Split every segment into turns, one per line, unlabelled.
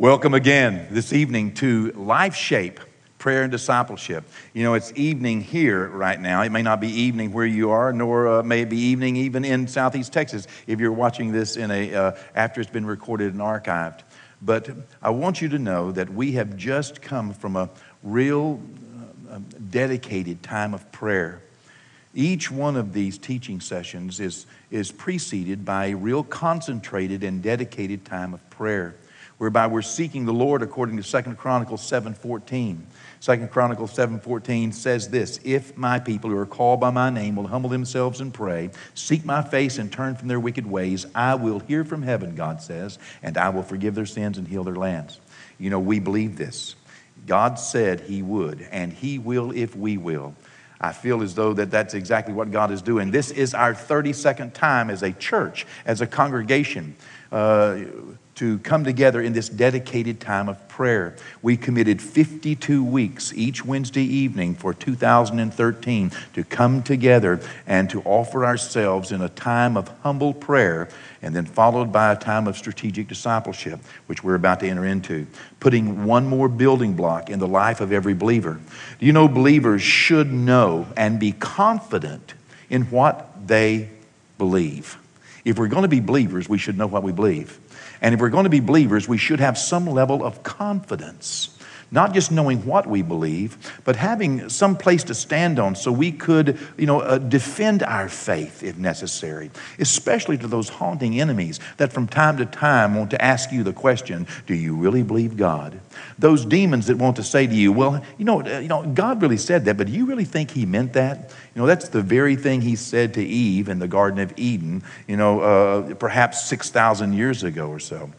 Welcome again this evening to Life Shape Prayer and Discipleship. You know, it's evening here right now. It may not be evening where you are, nor uh, may it be evening even in Southeast Texas if you're watching this in a, uh, after it's been recorded and archived. But I want you to know that we have just come from a real uh, dedicated time of prayer. Each one of these teaching sessions is, is preceded by a real concentrated and dedicated time of prayer whereby we're seeking the Lord according to Second Chronicles 7.14. Second Chronicles 7.14 says this, If my people who are called by my name will humble themselves and pray, seek my face and turn from their wicked ways, I will hear from heaven, God says, and I will forgive their sins and heal their lands. You know, we believe this. God said he would, and he will if we will. I feel as though that that's exactly what God is doing. This is our 32nd time as a church, as a congregation. Uh, to come together in this dedicated time of prayer. We committed 52 weeks each Wednesday evening for 2013 to come together and to offer ourselves in a time of humble prayer and then followed by a time of strategic discipleship, which we're about to enter into, putting one more building block in the life of every believer. You know, believers should know and be confident in what they believe. If we're going to be believers, we should know what we believe. And if we're going to be believers, we should have some level of confidence. Not just knowing what we believe, but having some place to stand on so we could, you know, uh, defend our faith if necessary, especially to those haunting enemies that from time to time want to ask you the question, do you really believe God? Those demons that want to say to you, well, you know, uh, you know, God really said that, but do you really think he meant that? You know, that's the very thing he said to Eve in the Garden of Eden, you know, uh, perhaps 6,000 years ago or so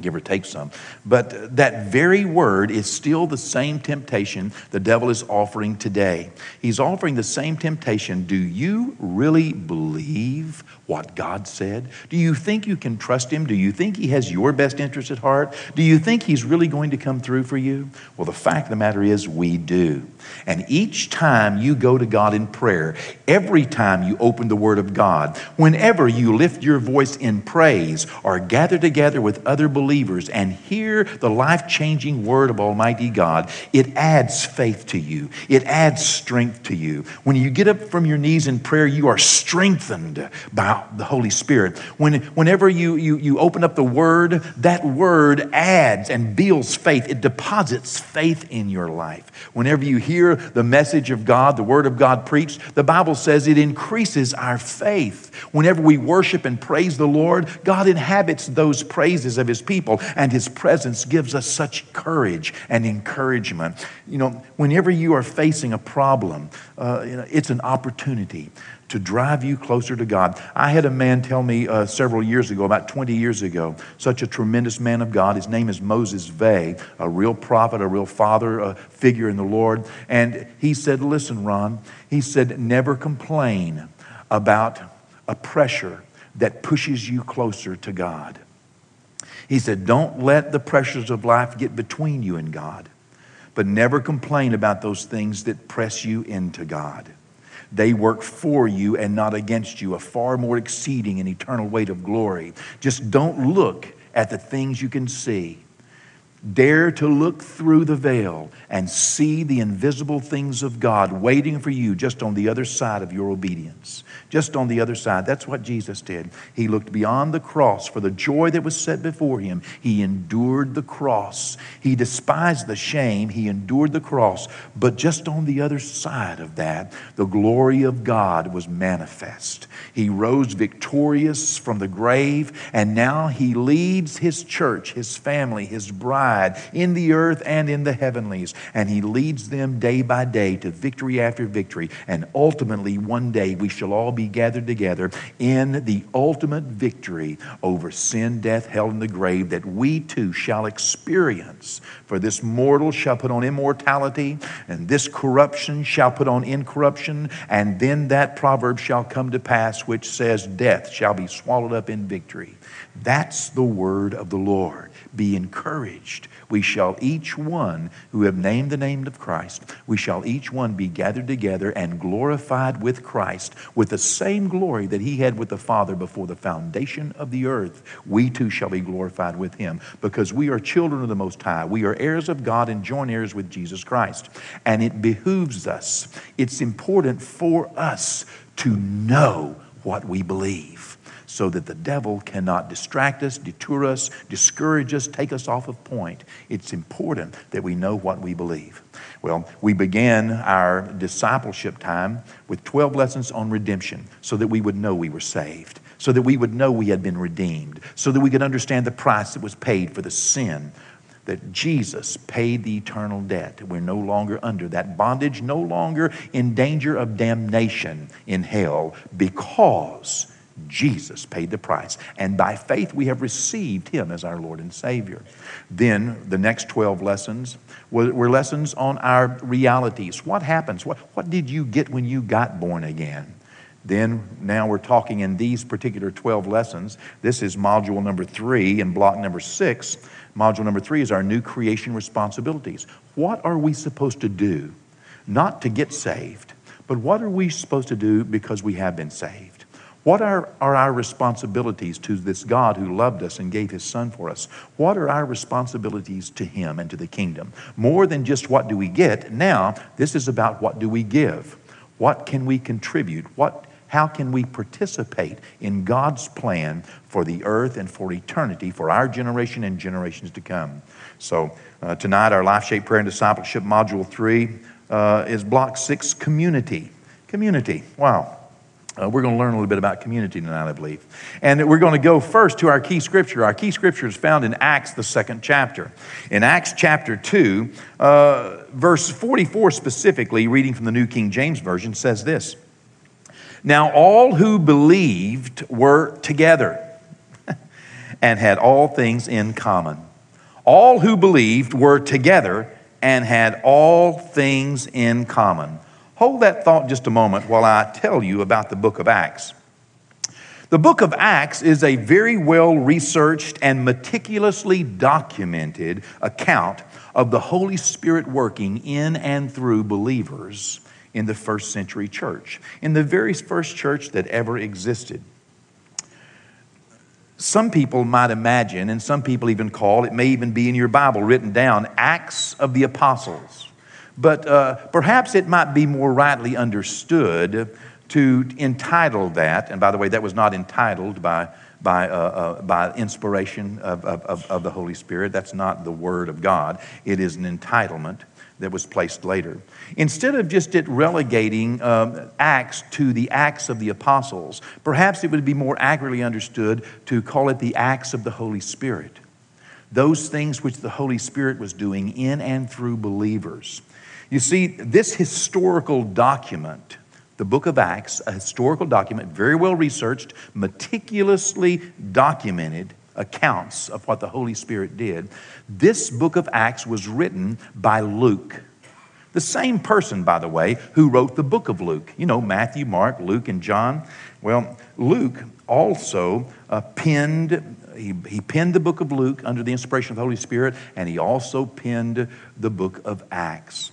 give or take some. But that very word is still the same temptation the devil is offering today. He's offering the same temptation. Do you really believe what God said? Do you think you can trust him? Do you think he has your best interest at heart? Do you think he's really going to come through for you? Well, the fact of the matter is, we do. And each time you go to God in prayer, every time you open the Word of God, whenever you lift your voice in praise or gather together with other believers and hear the life changing Word of Almighty God, it adds faith to you, it adds strength to you. When you get up from your knees in prayer, you are strengthened by the Holy Spirit. When, whenever you, you, you open up the Word, that Word adds and builds faith, it deposits faith in your life. Whenever you hear the message of God, the Word of God preached, the Bible says it increases our faith. Whenever we worship and praise the Lord, God inhabits those praises of His people, and His presence gives us such courage and encouragement. You know, whenever you are facing a problem, uh, you know, it's an opportunity to drive you closer to God. I had a man tell me uh, several years ago, about 20 years ago, such a tremendous man of God. His name is Moses Vegh, a real prophet, a real father, a figure in the Lord. And he said, Listen, Ron, he said, never complain about a pressure that pushes you closer to God. He said, Don't let the pressures of life get between you and God, but never complain about those things that press you into God. They work for you and not against you, a far more exceeding and eternal weight of glory. Just don't look at the things you can see. Dare to look through the veil and see the invisible things of God waiting for you just on the other side of your obedience just on the other side. That's what Jesus did. He looked beyond the cross for the joy that was set before him. He endured the cross. He despised the shame. He endured the cross. But just on the other side of that, the glory of God was manifest. He rose victorious from the grave, and now he leads his church, his family, his bride in the earth and in the heavenlies. And he leads them day by day to victory after victory. And ultimately, one day, we shall all be gathered together in the ultimate victory over sin, death, hell, and the grave that we too shall experience. For this mortal shall put on immortality, and this corruption shall put on incorruption, and then that proverb shall come to pass which says, Death shall be swallowed up in victory. That's the word of the Lord. Be encouraged. We shall each one who have named the name of Christ, we shall each one be gathered together and glorified with Christ with the same glory that he had with the Father before the foundation of the earth. We too shall be glorified with him because we are children of the Most High. We are heirs of God and joint heirs with Jesus Christ. And it behooves us, it's important for us to know what we believe so that the devil cannot distract us, deter us, discourage us, take us off of point. It's important that we know what we believe. Well, we began our discipleship time with 12 lessons on redemption so that we would know we were saved, so that we would know we had been redeemed, so that we could understand the price that was paid for the sin that Jesus paid the eternal debt. We're no longer under that bondage, no longer in danger of damnation in hell because Jesus paid the price. And by faith, we have received him as our Lord and Savior. Then the next 12 lessons were, lessons on our realities. What happens? What, what did you get when you got born again? Then, now we're talking in these particular 12 lessons. This is module number three and block number six. Module number three is our new creation responsibilities. What are we supposed to do? Not to get saved, but what are we supposed to do because we have been saved? What are, are our responsibilities to this God who loved us and gave his son for us? What are our responsibilities to him and to the kingdom? More than just what do we get, now this is about what do we give? What can we contribute? What how can we participate in God's plan for the earth and for eternity, for our generation and generations to come? So, uh, tonight, our Life Shape Prayer and Discipleship Module 3 uh, is Block 6 Community. Community. Wow. Uh, we're going to learn a little bit about community tonight, I believe. And we're going to go first to our key scripture. Our key scripture is found in Acts, the second chapter. In Acts chapter 2, uh, verse 44 specifically, reading from the New King James Version, says this now, all who believed were together and had all things in common. All who believed were together and had all things in common. Hold that thought just a moment while I tell you about the book of Acts. The book of Acts is a very well researched and meticulously documented account of the Holy Spirit working in and through believers in the first century church, in the very first church that ever existed. Some people might imagine, and some people even call, it may even be in your Bible written down, Acts of the Apostles. But uh, perhaps it might be more rightly understood to entitle that, and by the way, that was not entitled by, by, uh, uh, by inspiration of, of, of the Holy Spirit. That's not the Word of God, it is an entitlement that was placed later. Instead of just it relegating um, Acts to the Acts of the Apostles, perhaps it would be more accurately understood to call it the Acts of the Holy Spirit. Those things which the Holy Spirit was doing in and through believers. You see, this historical document, the book of Acts, a historical document, very well researched, meticulously documented, accounts of what the Holy Spirit did. This book of Acts was written by Luke. The same person, by the way, who wrote the book of Luke. You know, Matthew, Mark, Luke, and John. Well, Luke also uh, penned, he, he penned the book of Luke under the inspiration of the Holy Spirit, and he also penned the book of Acts.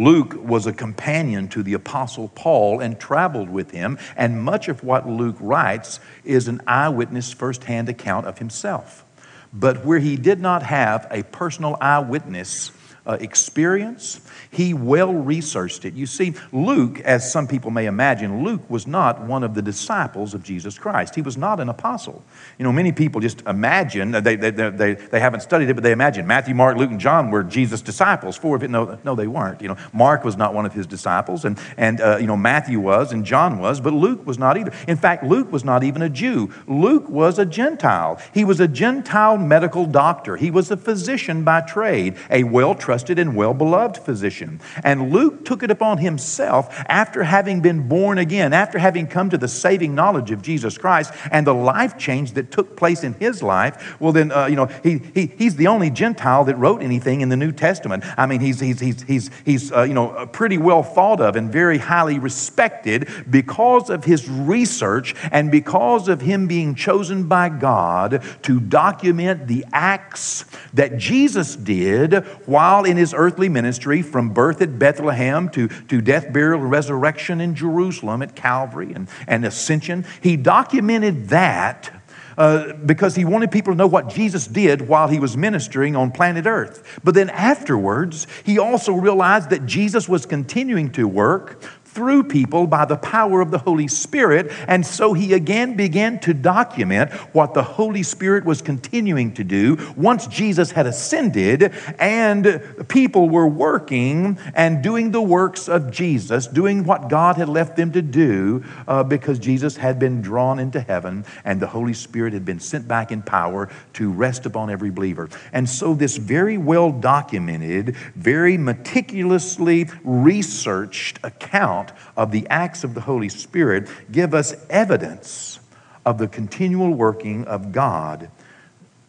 Luke was a companion to the Apostle Paul and traveled with him, and much of what Luke writes is an eyewitness firsthand account of himself. But where he did not have a personal eyewitness uh, experience, he well researched it. You see, Luke, as some people may imagine, Luke was not one of the disciples of Jesus Christ. He was not an apostle. You know, many people just imagine, they, they, they, they haven't studied it, but they imagine Matthew, Mark, Luke, and John were Jesus' disciples. Four of it, no, no, they weren't. You know, Mark was not one of his disciples, and, and uh, you know, Matthew was, and John was, but Luke was not either. In fact, Luke was not even a Jew. Luke was a Gentile. He was a Gentile medical doctor. He was a physician by trade, a well trained trusted and well beloved physician. And Luke took it upon himself after having been born again, after having come to the saving knowledge of Jesus Christ and the life change that took place in his life. Well, then, uh, you know, he, he, he's the only Gentile that wrote anything in the New Testament. I mean, he's, he's, he's, he's, he's uh, you know, pretty well thought of and very highly respected because of his research and because of him being chosen by God to document the acts that Jesus did while in his earthly ministry from birth at Bethlehem to, to death, burial, and resurrection in Jerusalem at Calvary and, and ascension. He documented that uh, because he wanted people to know what Jesus did while he was ministering on planet Earth. But then afterwards, he also realized that Jesus was continuing to work through people by the power of the Holy Spirit. And so he again began to document what the Holy Spirit was continuing to do once Jesus had ascended and people were working and doing the works of Jesus, doing what God had left them to do uh, because Jesus had been drawn into heaven and the Holy Spirit had been sent back in power to rest upon every believer. And so this very well documented, very meticulously researched account account of the acts of the Holy Spirit give us evidence of the continual working of God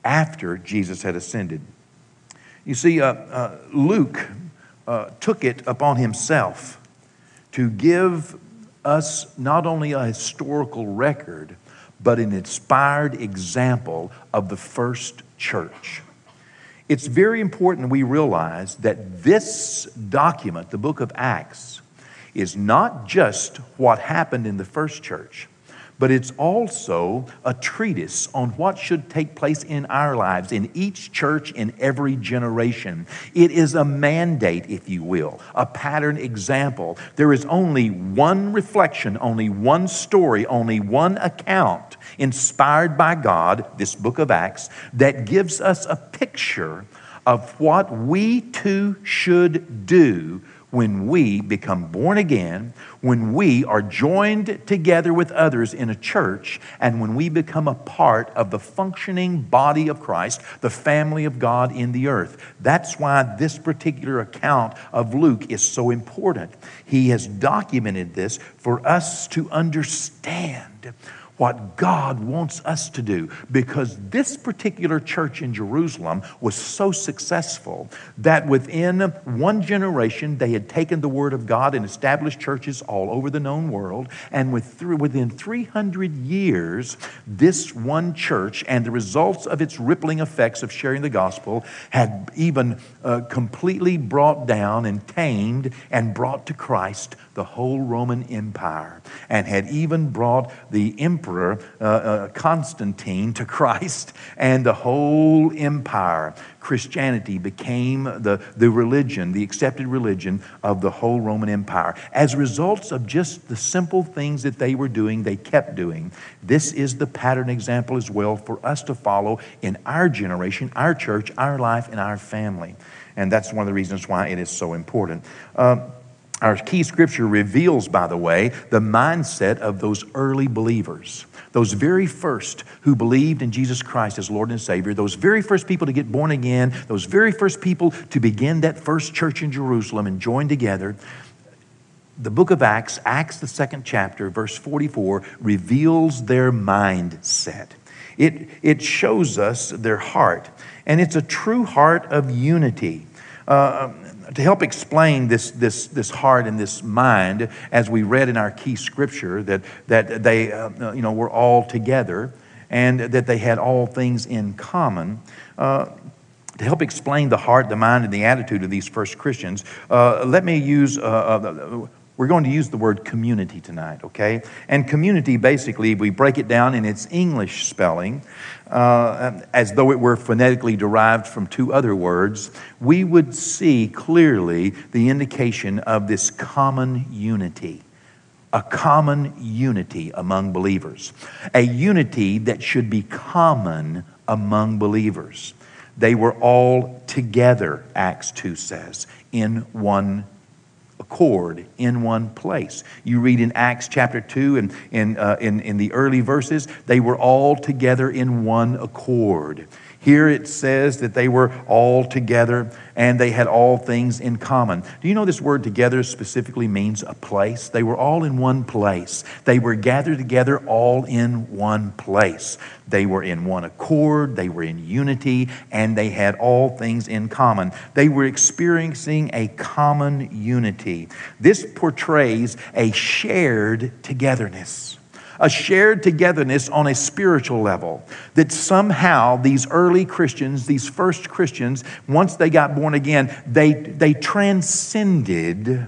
after Jesus had ascended. You see, uh, uh, Luke uh, took it upon himself to give us not only a historical record, but an inspired example of the first church. It's very important we realize that this document, the book of Acts, is not just what happened in the first church, but it's also a treatise on what should take place in our lives, in each church, in every generation. It is a mandate, if you will, a pattern example. There is only one reflection, only one story, only one account inspired by God, this book of Acts, that gives us a picture of what we too should do when we become born again, when we are joined together with others in a church, and when we become a part of the functioning body of Christ, the family of God in the earth. That's why this particular account of Luke is so important. He has documented this for us to understand what God wants us to do because this particular church in Jerusalem was so successful that within one generation they had taken the Word of God and established churches all over the known world. And within 300 years, this one church and the results of its rippling effects of sharing the gospel had even uh, completely brought down and tamed and brought to Christ the whole Roman Empire and had even brought the emperor uh, uh, Constantine to Christ and the whole empire. Christianity became the, the religion, the accepted religion of the whole Roman Empire. As results of just the simple things that they were doing, they kept doing. This is the pattern example as well for us to follow in our generation, our church, our life, and our family. And that's one of the reasons why it is so important. Uh, our key scripture reveals, by the way, the mindset of those early believers, those very first who believed in Jesus Christ as Lord and Savior, those very first people to get born again, those very first people to begin that first church in Jerusalem and join together. The book of Acts, Acts, the second chapter, verse 44, reveals their mindset. It, it shows us their heart, and it's a true heart of unity. Uh, to help explain this, this, this heart and this mind, as we read in our key scripture, that, that they uh, you know, were all together and that they had all things in common. Uh, to help explain the heart, the mind, and the attitude of these first Christians, uh, let me use uh, uh, we're going to use the word community tonight, okay? And community, basically, if we break it down in its English spelling uh, as though it were phonetically derived from two other words. We would see clearly the indication of this common unity. A common unity among believers. A unity that should be common among believers. They were all together, Acts 2 says, in one in one place. You read in Acts chapter 2 and in, uh, in, in the early verses, they were all together in one accord. Here it says that they were all together and they had all things in common. Do you know this word together specifically means a place? They were all in one place. They were gathered together all in one place. They were in one accord, they were in unity, and they had all things in common. They were experiencing a common unity. This portrays a shared togetherness a shared togetherness on a spiritual level. That somehow these early Christians, these first Christians, once they got born again, they, they transcended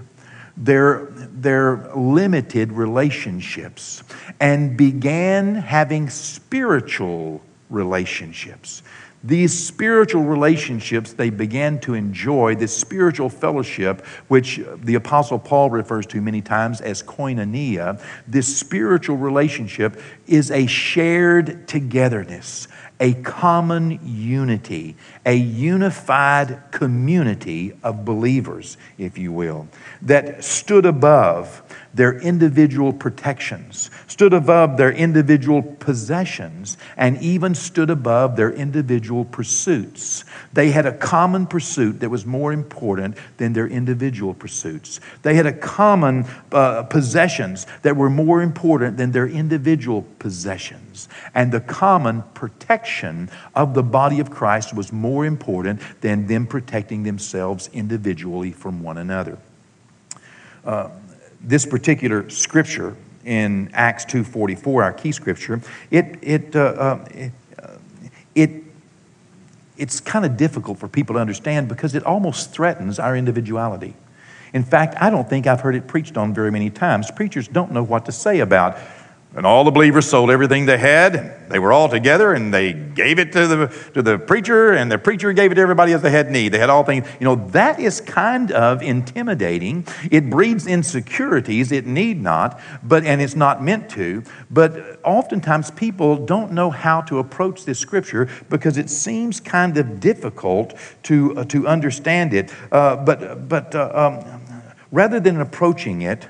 their, their limited relationships and began having spiritual relationships these spiritual relationships they began to enjoy, this spiritual fellowship, which the Apostle Paul refers to many times as koinonia, this spiritual relationship is a shared togetherness, a common unity, a unified community of believers, if you will, that stood above their individual protections, stood above their individual possessions, and even stood above their individual pursuits. They had a common pursuit that was more important than their individual pursuits. They had a common uh, possessions that were more important than their individual possessions. And the common protection of the body of Christ was more important than them protecting themselves individually from one another. Uh, this particular scripture in Acts 2:44, our key scripture, it it, uh, uh, it, it it's kind of difficult for people to understand because it almost threatens our individuality. In fact, I don't think I've heard it preached on very many times. Preachers don't know what to say about and all the believers sold everything they had. and They were all together and they gave it to the, to the preacher, and the preacher gave it to everybody as they had need. They had all things. You know, that is kind of intimidating. It breeds insecurities. It need not, but and it's not meant to. But oftentimes people don't know how to approach this scripture because it seems kind of difficult to, uh, to understand it. Uh, but but uh, um, rather than approaching it,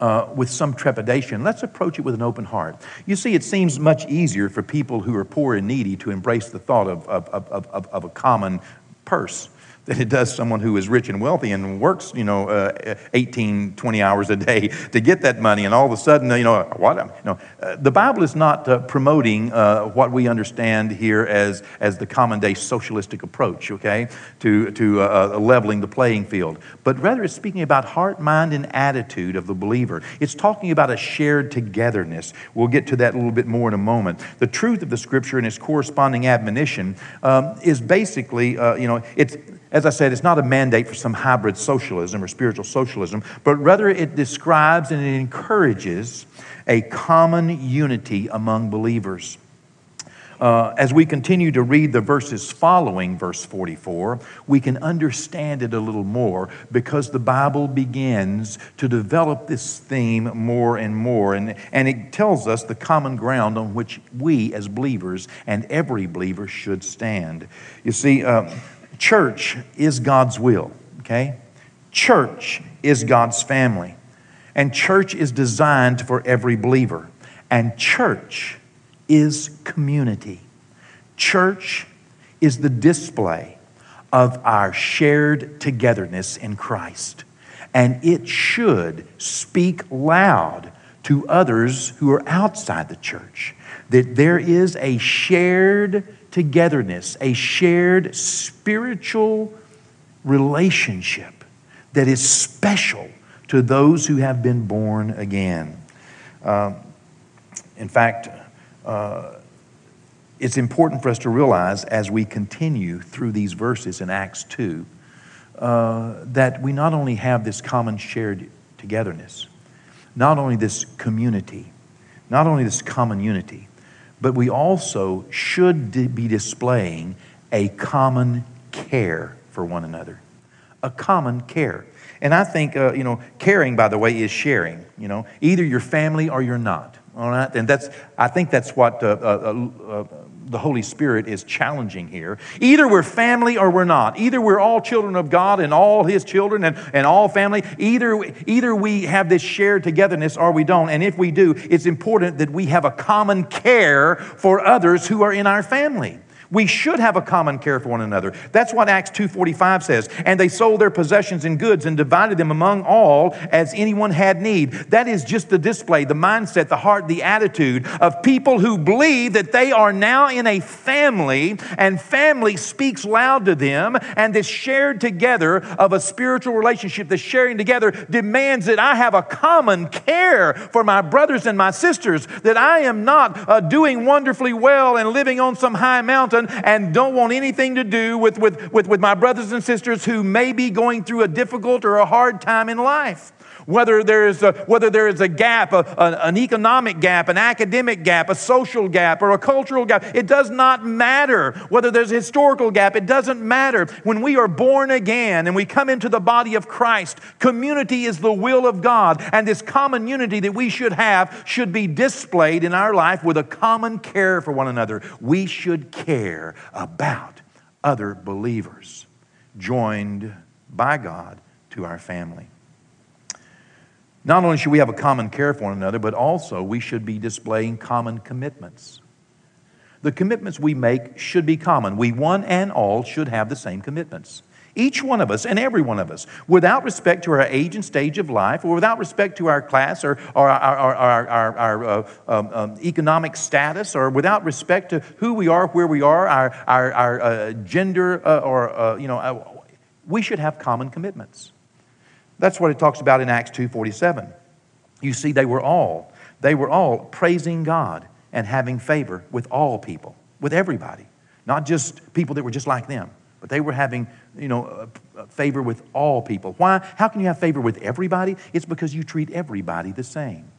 uh, with some trepidation. Let's approach it with an open heart. You see, it seems much easier for people who are poor and needy to embrace the thought of, of, of, of, of a common purse than it does someone who is rich and wealthy and works, you know, uh, 18, 20 hours a day to get that money. And all of a sudden, you know, what? You know, uh, the Bible is not uh, promoting uh, what we understand here as, as the common day socialistic approach, okay, to, to uh, uh, leveling the playing field. But rather, it's speaking about heart, mind, and attitude of the believer. It's talking about a shared togetherness. We'll get to that a little bit more in a moment. The truth of the scripture and its corresponding admonition um, is basically, you know, it's as I said, it's not a mandate for some hybrid socialism or spiritual socialism, but rather it describes and it encourages a common unity among believers. Uh, as we continue to read the verses following verse 44, we can understand it a little more because the Bible begins to develop this theme more and more. And, and it tells us the common ground on which we as believers and every believer should stand. You see, uh, Church is God's will, okay? Church is God's family. And church is designed for every believer. And church is community. Church is the display of our shared togetherness in Christ. And it should speak loud to others who are outside the church that there is a shared togetherness, a shared spiritual relationship that is special to those who have been born again. Uh, in fact, uh, it's important for us to realize as we continue through these verses in Acts 2 uh, that we not only have this common shared togetherness, not only this community, not only this common unity, but we also should be displaying a common care for one another. A common care. And I think, uh, you know, caring, by the way, is sharing. You know, either you're family or you're not. All right? And that's, I think that's what uh, uh, uh the Holy Spirit is challenging here. Either we're family or we're not. Either we're all children of God and all His children and, and all family. Either, either we have this shared togetherness or we don't. And if we do, it's important that we have a common care for others who are in our family. We should have a common care for one another. That's what Acts 2:45 says. And they sold their possessions and goods and divided them among all as anyone had need. That is just the display, the mindset, the heart, the attitude of people who believe that they are now in a family and family speaks loud to them and this shared together of a spiritual relationship, the sharing together demands that I have a common care for my brothers and my sisters, that I am not uh, doing wonderfully well and living on some high mountain and don't want anything to do with, with, with, with my brothers and sisters who may be going through a difficult or a hard time in life whether there is a, whether there is a gap, a, a, an economic gap, an academic gap, a social gap, or a cultural gap. It does not matter. Whether there's a historical gap, it doesn't matter. When we are born again and we come into the body of Christ, community is the will of God. And this common unity that we should have should be displayed in our life with a common care for one another. We should care about other believers joined by God to our family. Not only should we have a common care for one another, but also we should be displaying common commitments. The commitments we make should be common. We, one and all, should have the same commitments. Each one of us and every one of us, without respect to our age and stage of life, or without respect to our class or, or our, our, our, our uh, um, um, economic status, or without respect to who we are, where we are, our, our, uh, gender, uh, or, uh, you know, uh, we should have common commitments. That's what it talks about in Acts 2:47. You see, they were all, they were all praising God and having favor with all people, with everybody, not just people that were just like them, but they were having, you know, uh, uh, favor with all people. Why? How can you have favor with everybody? It's because you treat everybody the same.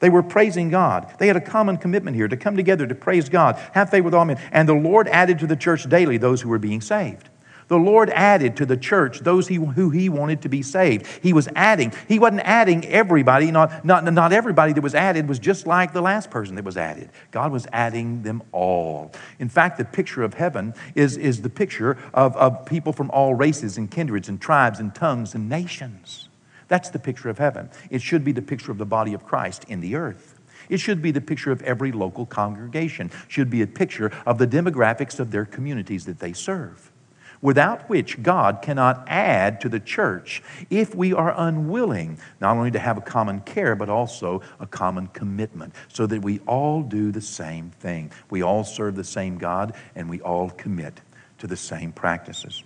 They were praising God. They had a common commitment here to come together to praise God, have favor with all men. And the Lord added to the church daily those who were being saved. The Lord added to the church those he, who he wanted to be saved. He was adding. He wasn't adding everybody. Not, not, not everybody that was added was just like the last person that was added. God was adding them all. In fact, the picture of heaven is, is the picture of, of people from all races and kindreds and tribes and tongues and nations. That's the picture of heaven. It should be the picture of the body of Christ in the earth. It should be the picture of every local congregation, should be a picture of the demographics of their communities that they serve without which God cannot add to the church if we are unwilling not only to have a common care, but also a common commitment, so that we all do the same thing. We all serve the same God, and we all commit to the same practices.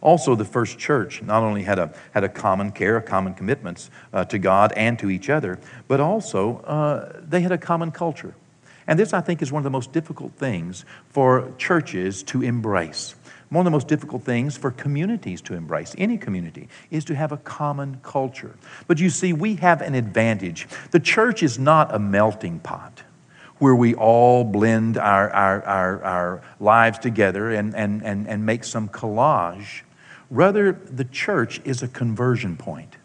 Also, the first church not only had a, had a common care, a common commitments uh, to God and to each other, but also uh, they had a common culture. And this, I think, is one of the most difficult things for churches to embrace. One of the most difficult things for communities to embrace, any community, is to have a common culture. But you see, we have an advantage. The church is not a melting pot where we all blend our, our, our, our lives together and, and, and, and make some collage. Rather, the church is a conversion point.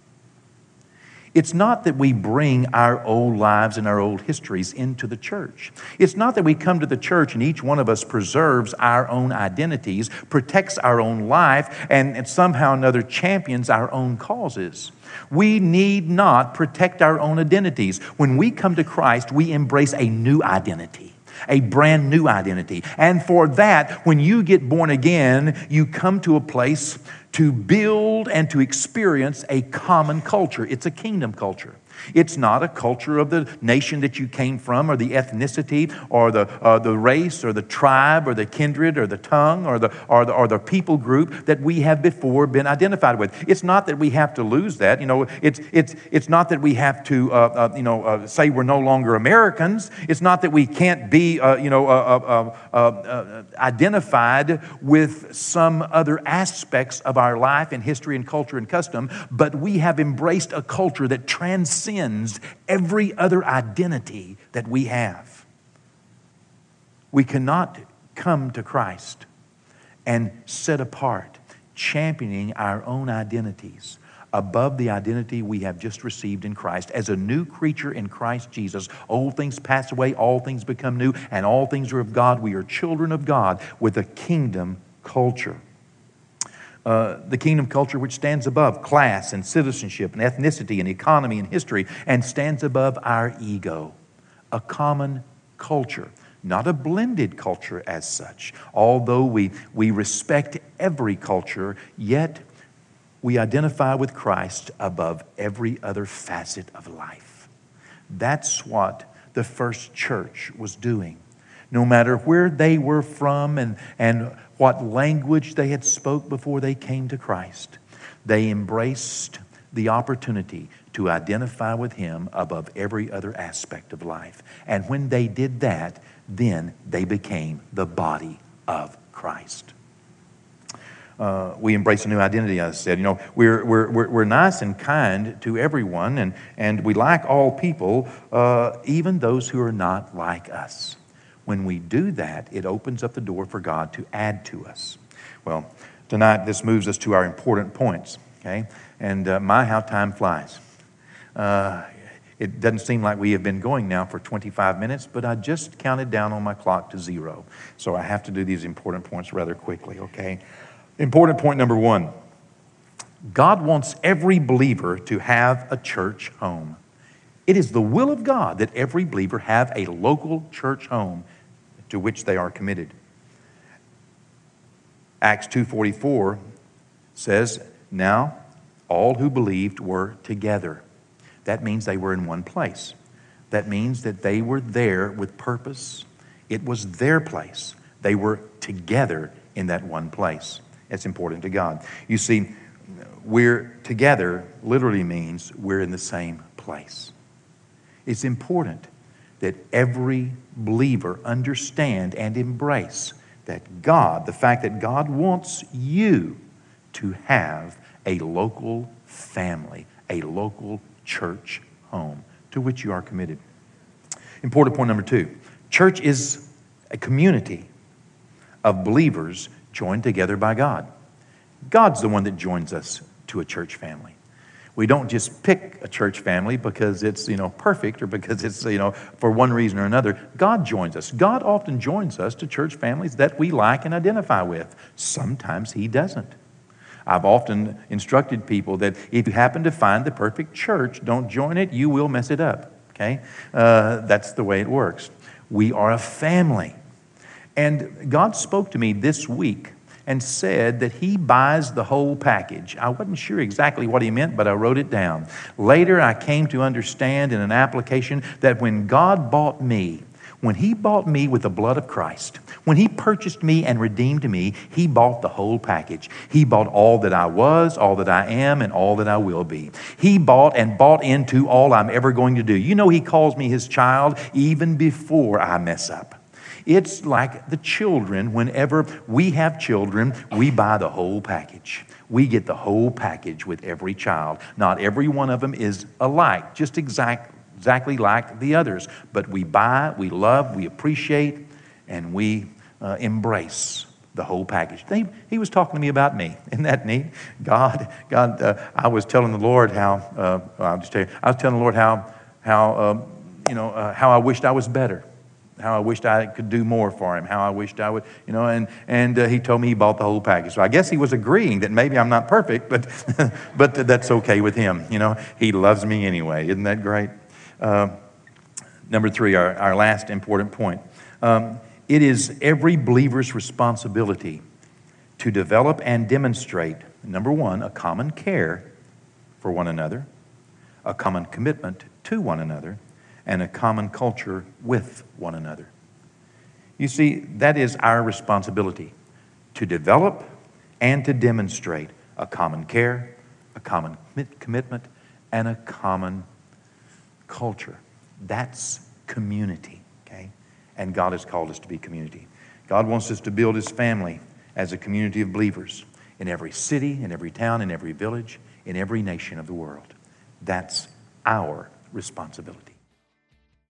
It's not that we bring our old lives and our old histories into the church. It's not that we come to the church and each one of us preserves our own identities, protects our own life, and, and somehow or another champions our own causes. We need not protect our own identities. When we come to Christ, we embrace a new identity a brand new identity. And for that, when you get born again, you come to a place to build and to experience a common culture. It's a kingdom culture. It's not a culture of the nation that you came from, or the ethnicity, or the, uh, the race, or the tribe, or the kindred, or the tongue, or the, or, the, or the people group that we have before been identified with. It's not that we have to lose that. You know, it's, it's, it's not that we have to, uh, uh, you know, uh, say we're no longer Americans. It's not that we can't be, uh, you know, uh, identified with some other aspects of our life and history and culture and custom, but we have embraced a culture that transcends transcends every other identity that we have. We cannot come to Christ and set apart, championing our own identities above the identity we have just received in Christ. As a new creature in Christ Jesus, old things pass away, all things become new, and all things are of God. We are children of God with a kingdom culture. Uh, the kingdom culture which stands above class and citizenship and ethnicity and economy and history and stands above our ego. A common culture not a blended culture as such. Although we, we respect every culture, yet we identify with Christ above every other facet of life. That's what the first church was doing. No matter where they were from and, and what language they had spoke before they came to Christ, they embraced the opportunity to identify with him above every other aspect of life. And when they did that, then they became the body of Christ. Uh, we embrace a new identity, I said. You know, we're, we're, we're, we're nice and kind to everyone, and, and we like all people, uh, even those who are not like us. When we do that, it opens up the door for God to add to us. Well, tonight this moves us to our important points, okay? And uh, my, how time flies. Uh, it doesn't seem like we have been going now for 25 minutes, but I just counted down on my clock to zero. So I have to do these important points rather quickly, okay? Important point number one God wants every believer to have a church home. It is the will of God that every believer have a local church home to which they are committed. Acts 2:44 says, "Now all who believed were together." That means they were in one place. That means that they were there with purpose. It was their place. They were together in that one place. It's important to God. You see, we're together literally means we're in the same place. It's important that every believer understand and embrace that God, the fact that God wants you to have a local family, a local church home to which you are committed. Important point number two church is a community of believers joined together by God. God's the one that joins us to a church family. We don't just pick a church family because it's, you know, perfect or because it's, you know, for one reason or another. God joins us. God often joins us to church families that we like and identify with. Sometimes He doesn't. I've often instructed people that if you happen to find the perfect church, don't join it, you will mess it up. Okay? Uh, that's the way it works. We are a family. And God spoke to me this week and said that He buys the whole package. I wasn't sure exactly what He meant, but I wrote it down. Later, I came to understand in an application that when God bought me, when He bought me with the blood of Christ, when He purchased me and redeemed me, He bought the whole package. He bought all that I was, all that I am, and all that I will be. He bought and bought into all I'm ever going to do. You know, He calls me His child even before I mess up. It's like the children. Whenever we have children, we buy the whole package. We get the whole package with every child. Not every one of them is alike, just exact, exactly like the others. But we buy, we love, we appreciate, and we uh, embrace the whole package. He, he, was talking to me about me. Isn't that neat? God, God. Uh, I was telling the Lord how. Uh, I'll just tell you. I was telling the Lord how, how, uh, you know, uh, how I wished I was better. How I wished I could do more for him. How I wished I would, you know. And and uh, he told me he bought the whole package. So I guess he was agreeing that maybe I'm not perfect, but but that's okay with him. You know, he loves me anyway. Isn't that great? Uh, number three, our, our last important point. Um, it is every believer's responsibility to develop and demonstrate, number one, a common care for one another, a common commitment to one another, and a common culture with one another. You see, that is our responsibility to develop and to demonstrate a common care, a common commitment, and a common culture. That's community, okay? And God has called us to be community. God wants us to build His family as a community of believers in every city, in every town, in every village, in every nation of the world. That's our responsibility.